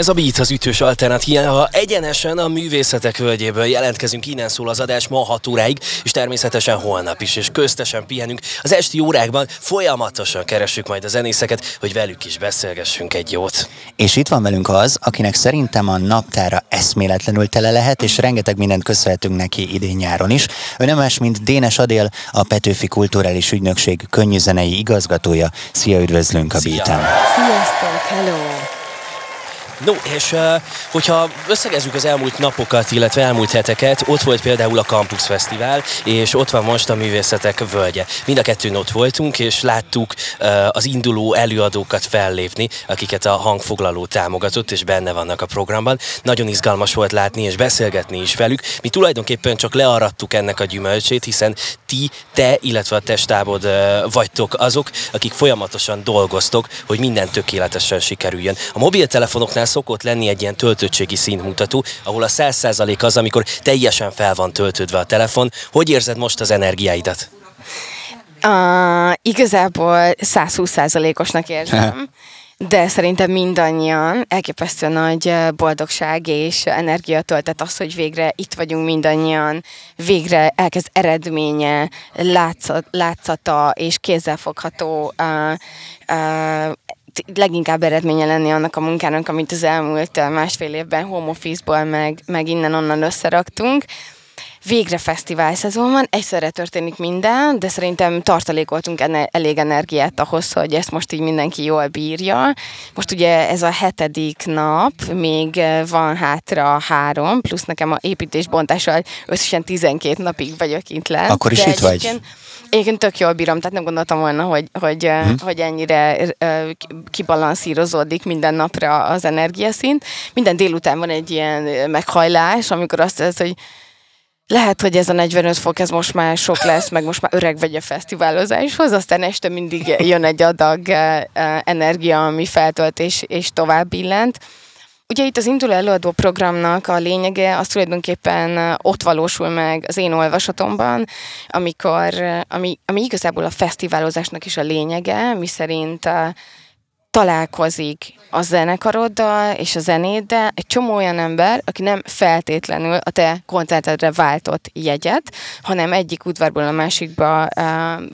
Ez a Beat az ütős alternatíva. Egyenesen a művészetek völgyéből jelentkezünk, innen szól az adás ma 6 óráig, és természetesen holnap is, és köztesen pihenünk. Az esti órákban folyamatosan keressük majd a zenészeket, hogy velük is beszélgessünk egy jót. És itt van velünk az, akinek szerintem a naptára eszméletlenül tele lehet, és rengeteg mindent köszönhetünk neki idén-nyáron is. Ő nem más, mint Dénes Adél, a Petőfi Kulturális Ügynökség könnyűzenei igazgatója. Szia, üdvözlünk a Beaten! Sziasztok, hello! No, és hogyha összegezzük az elmúlt napokat, illetve elmúlt heteket, ott volt például a Campus Fesztivál, és ott van most a Művészetek Völgye. Mind a kettőn ott voltunk, és láttuk az induló előadókat fellépni, akiket a hangfoglaló támogatott, és benne vannak a programban. Nagyon izgalmas volt látni és beszélgetni is velük. Mi tulajdonképpen csak learadtuk ennek a gyümölcsét, hiszen ti, te, illetve a testábod vagytok azok, akik folyamatosan dolgoztok, hogy minden tökéletesen sikerüljön. A mobiltelefonoknál szokott lenni egy ilyen töltöttségi szintmutató, ahol a 100% az, amikor teljesen fel van töltődve a telefon. Hogy érzed most az energiáidat? Uh, igazából 120%-osnak érzem. De szerintem mindannyian elképesztő nagy boldogság és energia töltet az, hogy végre itt vagyunk mindannyian, végre elkezd eredménye, látszat, látszata és kézzelfogható uh, uh, leginkább eredménye lenni annak a munkának, amit az elmúlt másfél évben home office-ból meg, meg innen-onnan összeraktunk. Végre fesztivál szezon van, egyszerre történik minden, de szerintem tartalékoltunk enne, elég energiát ahhoz, hogy ezt most így mindenki jól bírja. Most ugye ez a hetedik nap, még van hátra három, plusz nekem a építésbontással összesen 12 napig vagyok itt lent. Akkor is itt vagy? Én tök jól bírom, tehát nem gondoltam volna, hogy, hogy, hmm. hogy ennyire kibalanszírozódik minden napra az energiaszint. Minden délután van egy ilyen meghajlás, amikor azt mondod, hogy lehet, hogy ez a 45 fok, ez most már sok lesz, meg most már öreg vagy a fesztiválozáshoz, aztán este mindig jön egy adag energia, ami feltölt és, és tovább billent. Ugye itt az induló előadó programnak a lényege az tulajdonképpen ott valósul meg az én olvasatomban, amikor, ami, ami igazából a fesztiválozásnak is a lényege, mi szerint találkozik a zenekaroddal és a zenéddel egy csomó olyan ember, aki nem feltétlenül a te koncertedre váltott jegyet, hanem egyik udvarból a másikba uh,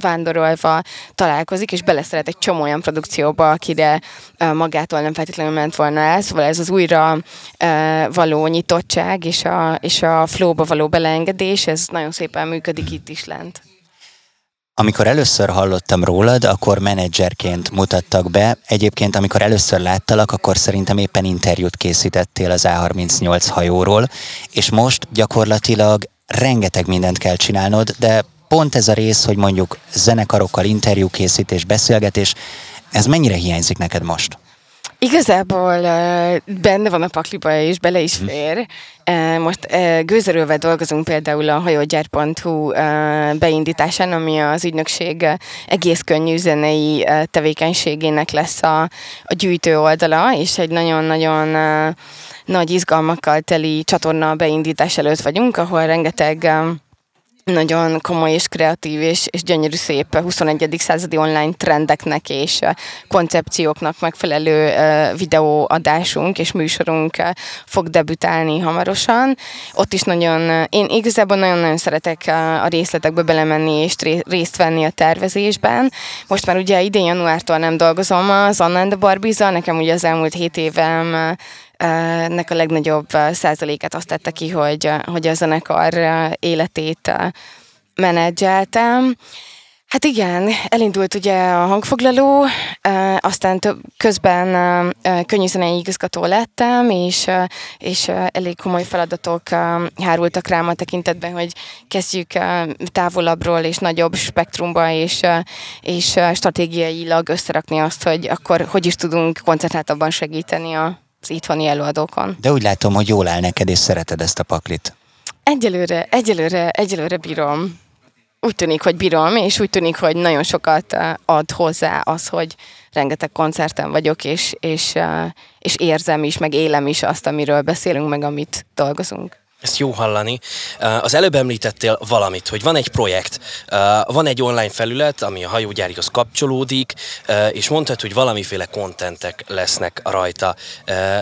vándorolva találkozik, és beleszeret egy csomó olyan produkcióba, akire uh, magától nem feltétlenül ment volna el. Szóval ez az újra uh, való nyitottság és a, és a flowba való beleengedés, ez nagyon szépen működik itt is lent. Amikor először hallottam rólad, akkor menedzserként mutattak be. Egyébként, amikor először láttalak, akkor szerintem éppen interjút készítettél az A38 hajóról, és most gyakorlatilag rengeteg mindent kell csinálnod, de pont ez a rész, hogy mondjuk zenekarokkal interjúkészítés, beszélgetés, ez mennyire hiányzik neked most? Igazából benne van a pakliba, és bele is mhm. fér. Most gőzerővel dolgozunk például a hajógyár.hu beindításán, ami az ügynökség egész könnyű zenei tevékenységének lesz a, a gyűjtő oldala, és egy nagyon-nagyon nagy izgalmakkal teli csatorna beindítás előtt vagyunk, ahol rengeteg nagyon komoly és kreatív és, és gyönyörű szép 21. századi online trendeknek és koncepcióknak megfelelő videóadásunk és műsorunk fog debütálni hamarosan. Ott is nagyon, én igazából nagyon-nagyon szeretek a részletekbe belemenni és részt venni a tervezésben. Most már ugye idén januártól nem dolgozom az Anna and the Barbie-zal, nekem ugye az elmúlt hét évem nek a legnagyobb százalékát azt tette ki, hogy, hogy a zenekar életét menedzseltem. Hát igen, elindult ugye a hangfoglaló, aztán több, közben könnyűzenei igazgató lettem, és, és elég komoly feladatok hárultak rám a tekintetben, hogy kezdjük távolabbról és nagyobb spektrumba, és, és stratégiailag összerakni azt, hogy akkor hogy is tudunk koncentráltabban segíteni a az itthoni előadókon. De úgy látom, hogy jól áll neked, és szereted ezt a paklit. Egyelőre, egyelőre, egyelőre bírom. Úgy tűnik, hogy bírom, és úgy tűnik, hogy nagyon sokat eh, ad hozzá az, hogy rengeteg koncerten vagyok, és, és, eh, és érzem is, meg élem is azt, amiről beszélünk, meg amit dolgozunk. Ezt jó hallani. Az előbb említettél valamit, hogy van egy projekt, van egy online felület, ami a hajógyárihoz kapcsolódik, és mondtad, hogy valamiféle kontentek lesznek rajta.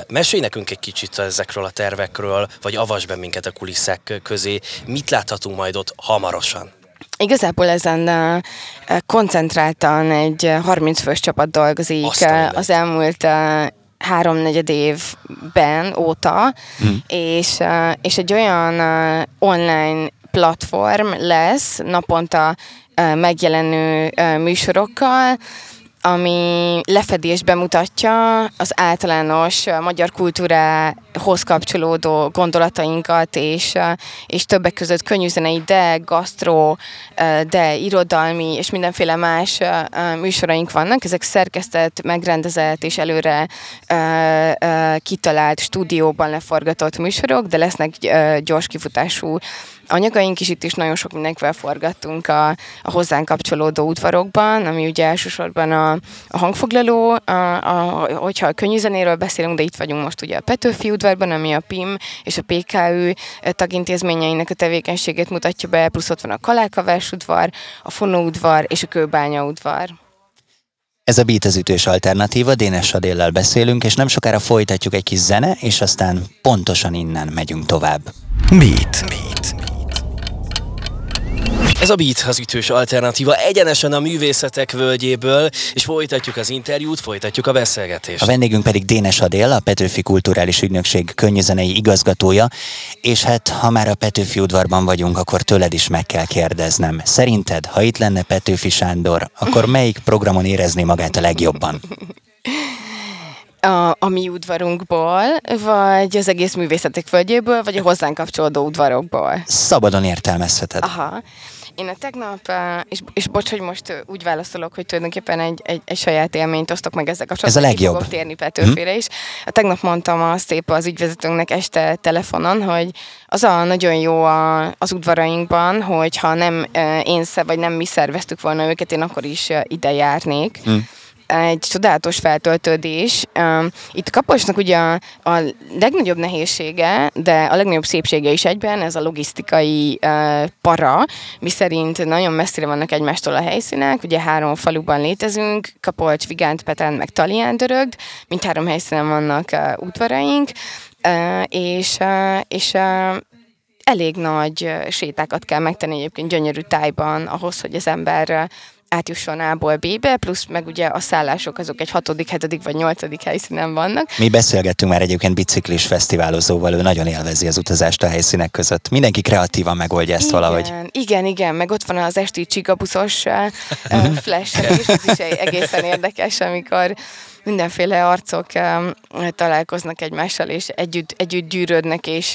Mesélj nekünk egy kicsit ezekről a tervekről, vagy avasd be minket a kulisszák közé. Mit láthatunk majd ott hamarosan? Igazából ezen koncentráltan egy 30 fős csapat dolgozik az elmúlt háromnegyed évben óta, hmm. és, uh, és egy olyan uh, online platform lesz naponta uh, megjelenő műsorokkal, ami lefedésbe mutatja az általános magyar kultúrához kapcsolódó gondolatainkat, és, és többek között könnyűzenei, de gasztró, de irodalmi, és mindenféle más műsoraink vannak. Ezek szerkesztett, megrendezett és előre kitalált stúdióban leforgatott műsorok, de lesznek gyors kifutású anyagaink is, itt is nagyon sok mindenkivel forgattunk a, a hozzánk kapcsolódó udvarokban, ami ugye elsősorban a, a hangfoglaló, a, a, hogyha a könnyűzenéről beszélünk, de itt vagyunk most ugye a Petőfi udvarban, ami a PIM és a PKÜ tagintézményeinek a tevékenységét mutatja be, plusz ott van a Kalákavás udvar, a Fonó udvar és a Kőbánya udvar. Ez a Beat az ütős alternatíva, Dénes Adéllel beszélünk, és nem sokára folytatjuk egy kis zene, és aztán pontosan innen megyünk tovább. Beat. Beat. Ez a Beat az ütős alternatíva egyenesen a művészetek völgyéből, és folytatjuk az interjút, folytatjuk a beszélgetést. A vendégünk pedig Dénes Adél, a Petőfi Kulturális Ügynökség könnyűzenei igazgatója, és hát ha már a Petőfi udvarban vagyunk, akkor tőled is meg kell kérdeznem. Szerinted, ha itt lenne Petőfi Sándor, akkor melyik programon érezné magát a legjobban? a, a mi udvarunkból, vagy az egész művészetek földjéből, vagy a hozzánk kapcsolódó udvarokból? Szabadon értelmezheted. Aha. Én a tegnap, és, és bocs, hogy most úgy válaszolok, hogy tulajdonképpen egy, egy, egy saját élményt osztok meg ezzel kapcsolatban. Ez a legjobb. Fogok térni Petőfére hm. is. A tegnap mondtam azt épp az ügyvezetőnknek este telefonon, hogy az a nagyon jó a, az udvarainkban, hogy ha nem én, vagy nem mi szerveztük volna őket, én akkor is ide járnék. Hm egy csodálatos feltöltődés. Itt Kaposnak ugye a, a legnagyobb nehézsége, de a legnagyobb szépsége is egyben, ez a logisztikai para, mi szerint nagyon messzire vannak egymástól a helyszínek, ugye három faluban létezünk, Kapolcs, Vigánt, Petán, meg Talián Dörögd, mint három helyszínen vannak udvaraink, és, és elég nagy sétákat kell megtenni egyébként gyönyörű tájban ahhoz, hogy az ember átjusson A-ból B-be, plusz meg ugye a szállások azok egy hatodik, hetedik vagy nyolcadik helyszínen vannak. Mi beszélgettünk már egyébként biciklis fesztiválozóval, ő nagyon élvezi az utazást a helyszínek között. Mindenki kreatívan megoldja ezt igen, valahogy. Igen, igen, meg ott van az esti csigabuszos uh, flash, és ez is egészen érdekes, amikor mindenféle arcok találkoznak egymással, és együtt, együtt gyűrődnek és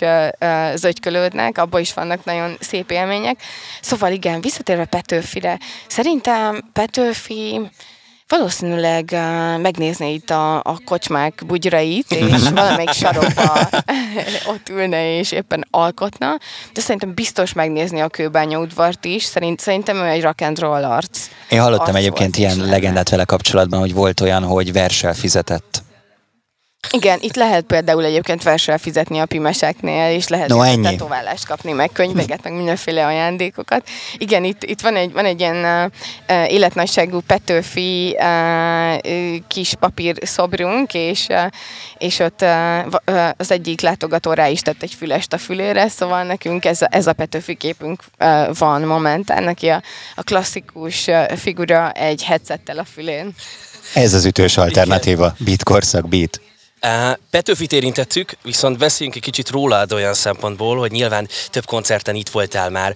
zögykölődnek, abban is vannak nagyon szép élmények. Szóval igen, visszatérve Petőfire, szerintem Petőfi valószínűleg uh, megnézné itt a, a kocsmák bugyrait, és valamelyik sarokba ott ülne és éppen alkotna, de szerintem biztos megnézni a kőbánya udvart is, Szerint, szerintem ő egy rock and roll arc. Én hallottam egyébként ilyen legendát vele kapcsolatban, hogy volt olyan, hogy versel fizetett igen, itt lehet például egyébként versel fizetni a pimeseknél, és lehet no, ennyi. tetoválást kapni, meg könyveket, meg mindenféle ajándékokat. Igen, itt, itt van, egy, van egy ilyen uh, életnagyságú Petőfi uh, kis papír szobrunk, és, uh, és ott uh, az egyik látogató rá is tett egy fülest a fülére, szóval nekünk ez a, ez a Petőfi képünk uh, van momentán, neki a, a klasszikus uh, figura egy headsettel a fülén. Ez az ütős alternatíva. Beat korszak, beat. Petőfit érintettük, viszont beszéljünk egy kicsit rólad olyan szempontból, hogy nyilván több koncerten itt voltál már,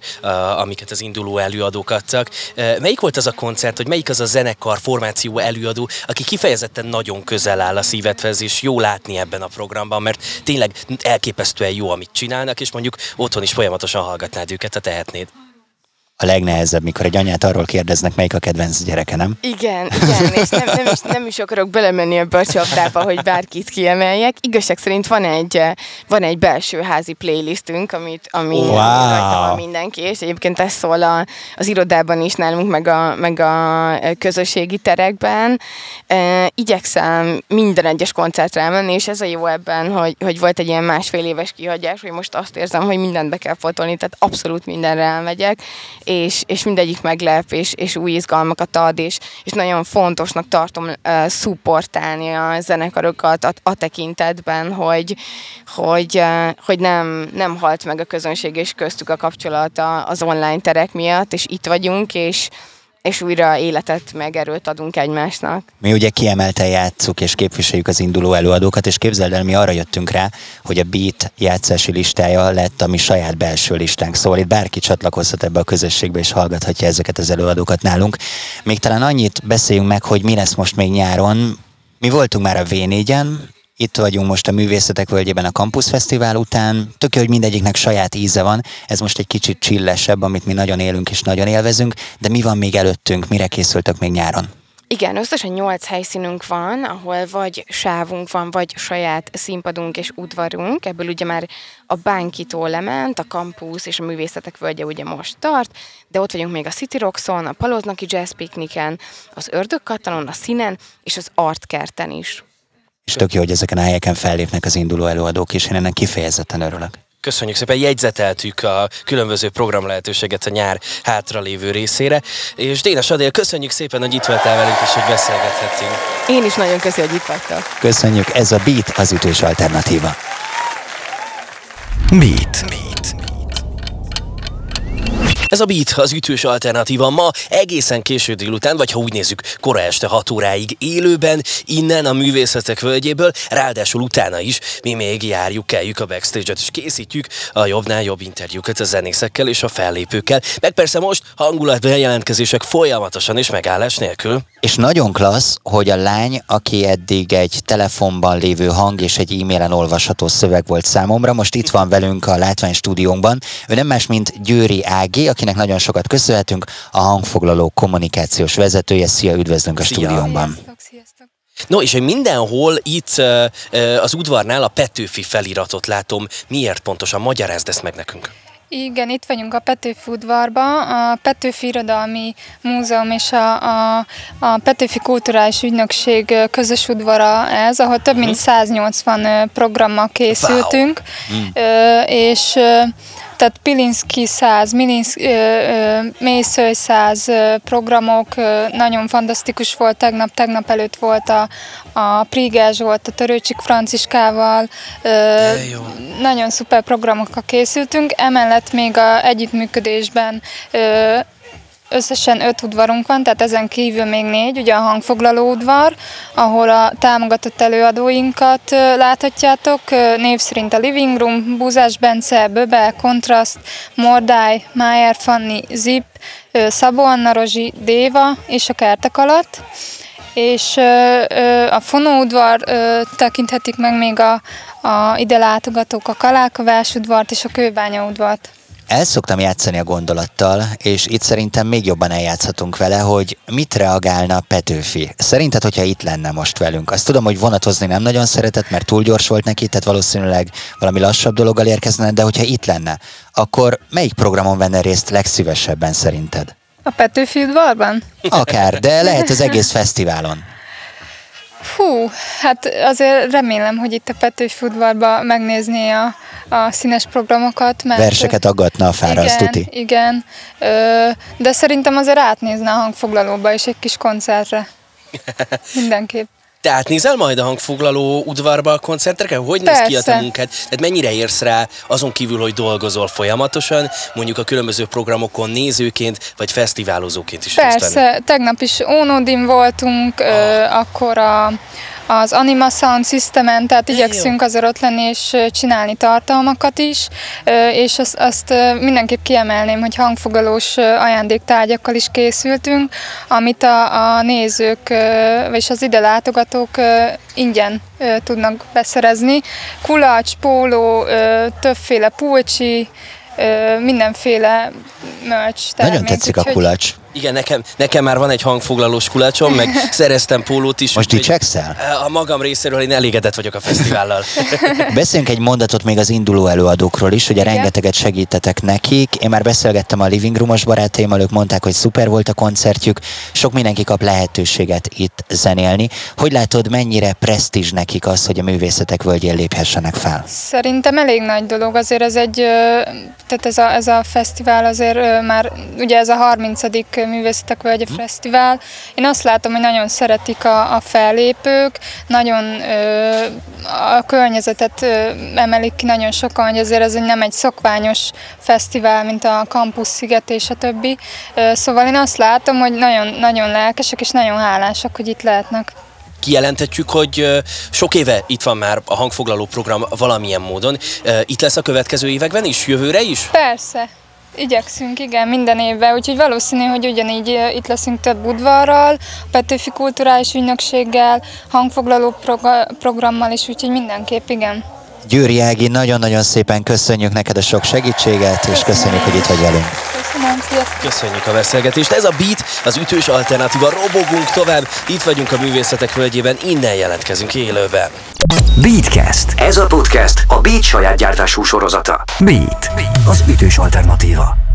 amiket az induló előadók adtak. Melyik volt az a koncert, hogy melyik az a zenekar, formáció előadó, aki kifejezetten nagyon közel áll a szívedhez, és jó látni ebben a programban, mert tényleg elképesztően jó, amit csinálnak, és mondjuk otthon is folyamatosan hallgatnád őket, ha tehetnéd. A legnehezebb, mikor egy anyát arról kérdeznek, melyik a kedvenc gyereke, nem? Igen, igen, és nem, nem, is, nem is akarok belemenni ebbe a csapdába, hogy bárkit kiemeljek. Igazság szerint van egy, van egy belső házi playlistünk, amit, ami Wow. van mindenki, és egyébként ez szól a, az irodában is nálunk, meg a, meg a közösségi terekben. E, igyekszem minden egyes koncertre elmenni, és ez a jó ebben, hogy, hogy volt egy ilyen másfél éves kihagyás, hogy most azt érzem, hogy mindent be kell fotolni, tehát abszolút mindenre elmegyek, és, és mindegyik meglep, és, és új izgalmakat ad, és, és nagyon fontosnak tartom uh, szupportálni a zenekarokat a, a tekintetben, hogy, hogy, uh, hogy nem, nem halt meg a közönség és köztük a kapcsolat a- az online terek miatt, és itt vagyunk, és, és újra életet meg erőt adunk egymásnak. Mi ugye kiemelten játszuk és képviseljük az induló előadókat, és képzeld el, mi arra jöttünk rá, hogy a Beat játszási listája lett a mi saját belső listánk. Szóval itt bárki csatlakozhat ebbe a közösségbe, és hallgathatja ezeket az előadókat nálunk. Még talán annyit beszéljünk meg, hogy mi lesz most még nyáron. Mi voltunk már a V4-en, itt vagyunk most a Művészetek Völgyében a Campus Fesztivál után. Tök jó, hogy mindegyiknek saját íze van. Ez most egy kicsit csillesebb, amit mi nagyon élünk és nagyon élvezünk. De mi van még előttünk? Mire készültök még nyáron? Igen, összesen nyolc helyszínünk van, ahol vagy sávunk van, vagy saját színpadunk és udvarunk. Ebből ugye már a Bánkitól lement, a Campus és a Művészetek Völgye ugye most tart, de ott vagyunk még a City Rockson, a Paloznaki Jazz Picnicen, az Ördögkatalon, a Színen és az Artkerten is. És tök jó, hogy ezeken a helyeken fellépnek az induló előadók is, én ennek kifejezetten örülök. Köszönjük szépen, jegyzeteltük a különböző program lehetőséget a nyár hátralévő részére. És Dénes Adél, köszönjük szépen, hogy itt voltál velünk, és hogy beszélgethettünk. Én is nagyon köszönöm, hogy itt vagytok. Köszönjük, ez a Beat az ütős alternatíva. Beat. Beat. Ez a Beat az ütős alternatíva ma egészen késő délután, vagy ha úgy nézzük, kora este 6 óráig élőben, innen a művészetek völgyéből, ráadásul utána is mi még járjuk, keljük a backstage-et, és készítjük a jobbnál jobb interjúkat a zenészekkel és a fellépőkkel. Meg persze most hangulatban jelentkezések folyamatosan és megállás nélkül. És nagyon klassz, hogy a lány, aki eddig egy telefonban lévő hang és egy e-mailen olvasható szöveg volt számomra, most itt van velünk a látványstúdiónkban. Ő nem más, mint Győri Ági, akinek nagyon sokat köszönhetünk, a hangfoglaló kommunikációs vezetője. Szia, üdvözlünk a Szia. stúdiónkban. Sziasztok, sziasztok. No, és hogy mindenhol itt az udvarnál a Petőfi feliratot látom. Miért pontosan? Magyarázd ezt meg nekünk. Igen, itt vagyunk a Petőfi udvarba, a Petőfi Irodalmi Múzeum és a, a, a Petőfi Kulturális Ügynökség közös udvara ez, ahol több mint 180 ö, programmal készültünk, Ö, és ö, tehát Pilinszki 100, Milinsz, Mészőj 100 ö, programok, nagyon fantasztikus volt tegnap, tegnap előtt volt a, a Prigázs volt a Törőcsik Franciskával, nagyon szuper programokkal készültünk, emellett még a együttműködésben összesen öt udvarunk van, tehát ezen kívül még négy, ugye a hangfoglaló udvar, ahol a támogatott előadóinkat láthatjátok, név szerint a Living Room, Búzás Bence, Böbe, Kontraszt, Mordály, Májer Fanni, Zip, Szabó Anna Rozsi, Déva és a Kertek alatt és a fonóudvar tekinthetik meg még a, a ide látogatók a Kalákavás udvart és a Kőbánya udvart. El szoktam játszani a gondolattal, és itt szerintem még jobban eljátszhatunk vele, hogy mit reagálna Petőfi. Szerinted, hogyha itt lenne most velünk? Azt tudom, hogy vonatozni nem nagyon szeretett, mert túl gyors volt neki, tehát valószínűleg valami lassabb dologgal érkezne, de hogyha itt lenne, akkor melyik programon venne részt legszívesebben szerinted? A Petőfi udvarban? Akár, de lehet az egész fesztiválon. Hú, hát azért remélem, hogy itt a Petőfi udvarban megnézné a, a színes programokat. Mert, Verseket aggatna a fára, igen, tuti. Igen, ö, de szerintem azért átnézne a hangfoglalóba is egy kis koncertre. Mindenképp. Tehát nézel majd a hangfoglaló udvarba a koncertekre? Hogy néz ki a te Persze. munkád? Tehát mennyire érsz rá azon kívül, hogy dolgozol folyamatosan, mondjuk a különböző programokon nézőként, vagy fesztiválozóként is? Persze, tegnap is Ónodin voltunk, ö, akkor a, az Anima Sound Systemen, tehát igyekszünk azért ott lenni és csinálni tartalmakat is, és azt, azt mindenképp kiemelném, hogy hangfogalós ajándéktárgyakkal is készültünk, amit a, a nézők és az ide látogatók ingyen tudnak beszerezni. Kulacs, póló, többféle pulcsi, mindenféle mölcs termék. Nagyon tetszik a kulacs. Igen, nekem, nekem már van egy hangfoglalós kulacsom, meg szereztem pólót is. Most dicsekszel? A magam részéről én elégedett vagyok a fesztivállal. Beszéljünk egy mondatot még az induló előadókról is, ugye Igen. rengeteget segítetek nekik. Én már beszélgettem a Living Roomos barátaimmal, ők mondták, hogy szuper volt a koncertjük. Sok mindenki kap lehetőséget itt zenélni. Hogy látod, mennyire presztízs nekik az, hogy a művészetek völgyén léphessenek fel? Szerintem elég nagy dolog. Azért ez egy, tehát ez a, ez a fesztivál azért már, ugye ez a 30 Művészetek Völgye Fesztivál. Én azt látom, hogy nagyon szeretik a, a fellépők, nagyon ö, a környezetet ö, emelik ki nagyon sokan, hogy azért ez nem egy szokványos fesztivál, mint a Campus Sziget és a többi. Ö, szóval én azt látom, hogy nagyon, nagyon lelkesek és nagyon hálásak, hogy itt lehetnek kijelenthetjük, hogy sok éve itt van már a hangfoglaló program valamilyen módon. Itt lesz a következő években is, jövőre is? Persze, Igyekszünk, igen, minden évben, úgyhogy valószínű, hogy ugyanígy itt leszünk több udvarral, Petőfi Kulturális Ügynökséggel, hangfoglaló prog- programmal is, úgyhogy mindenképp, igen. Győri Ági, nagyon-nagyon szépen köszönjük neked a sok segítséget, és köszönjük, hogy itt vagy velünk. Köszönöm, Köszönjük a beszélgetést. Ez a Beat, az ütős alternatíva. Robogunk tovább. Itt vagyunk a művészetek völgyében, innen jelentkezünk élőben. Beatcast. Ez a podcast a Beat saját gyártású sorozata. Beat, az ütős alternatíva.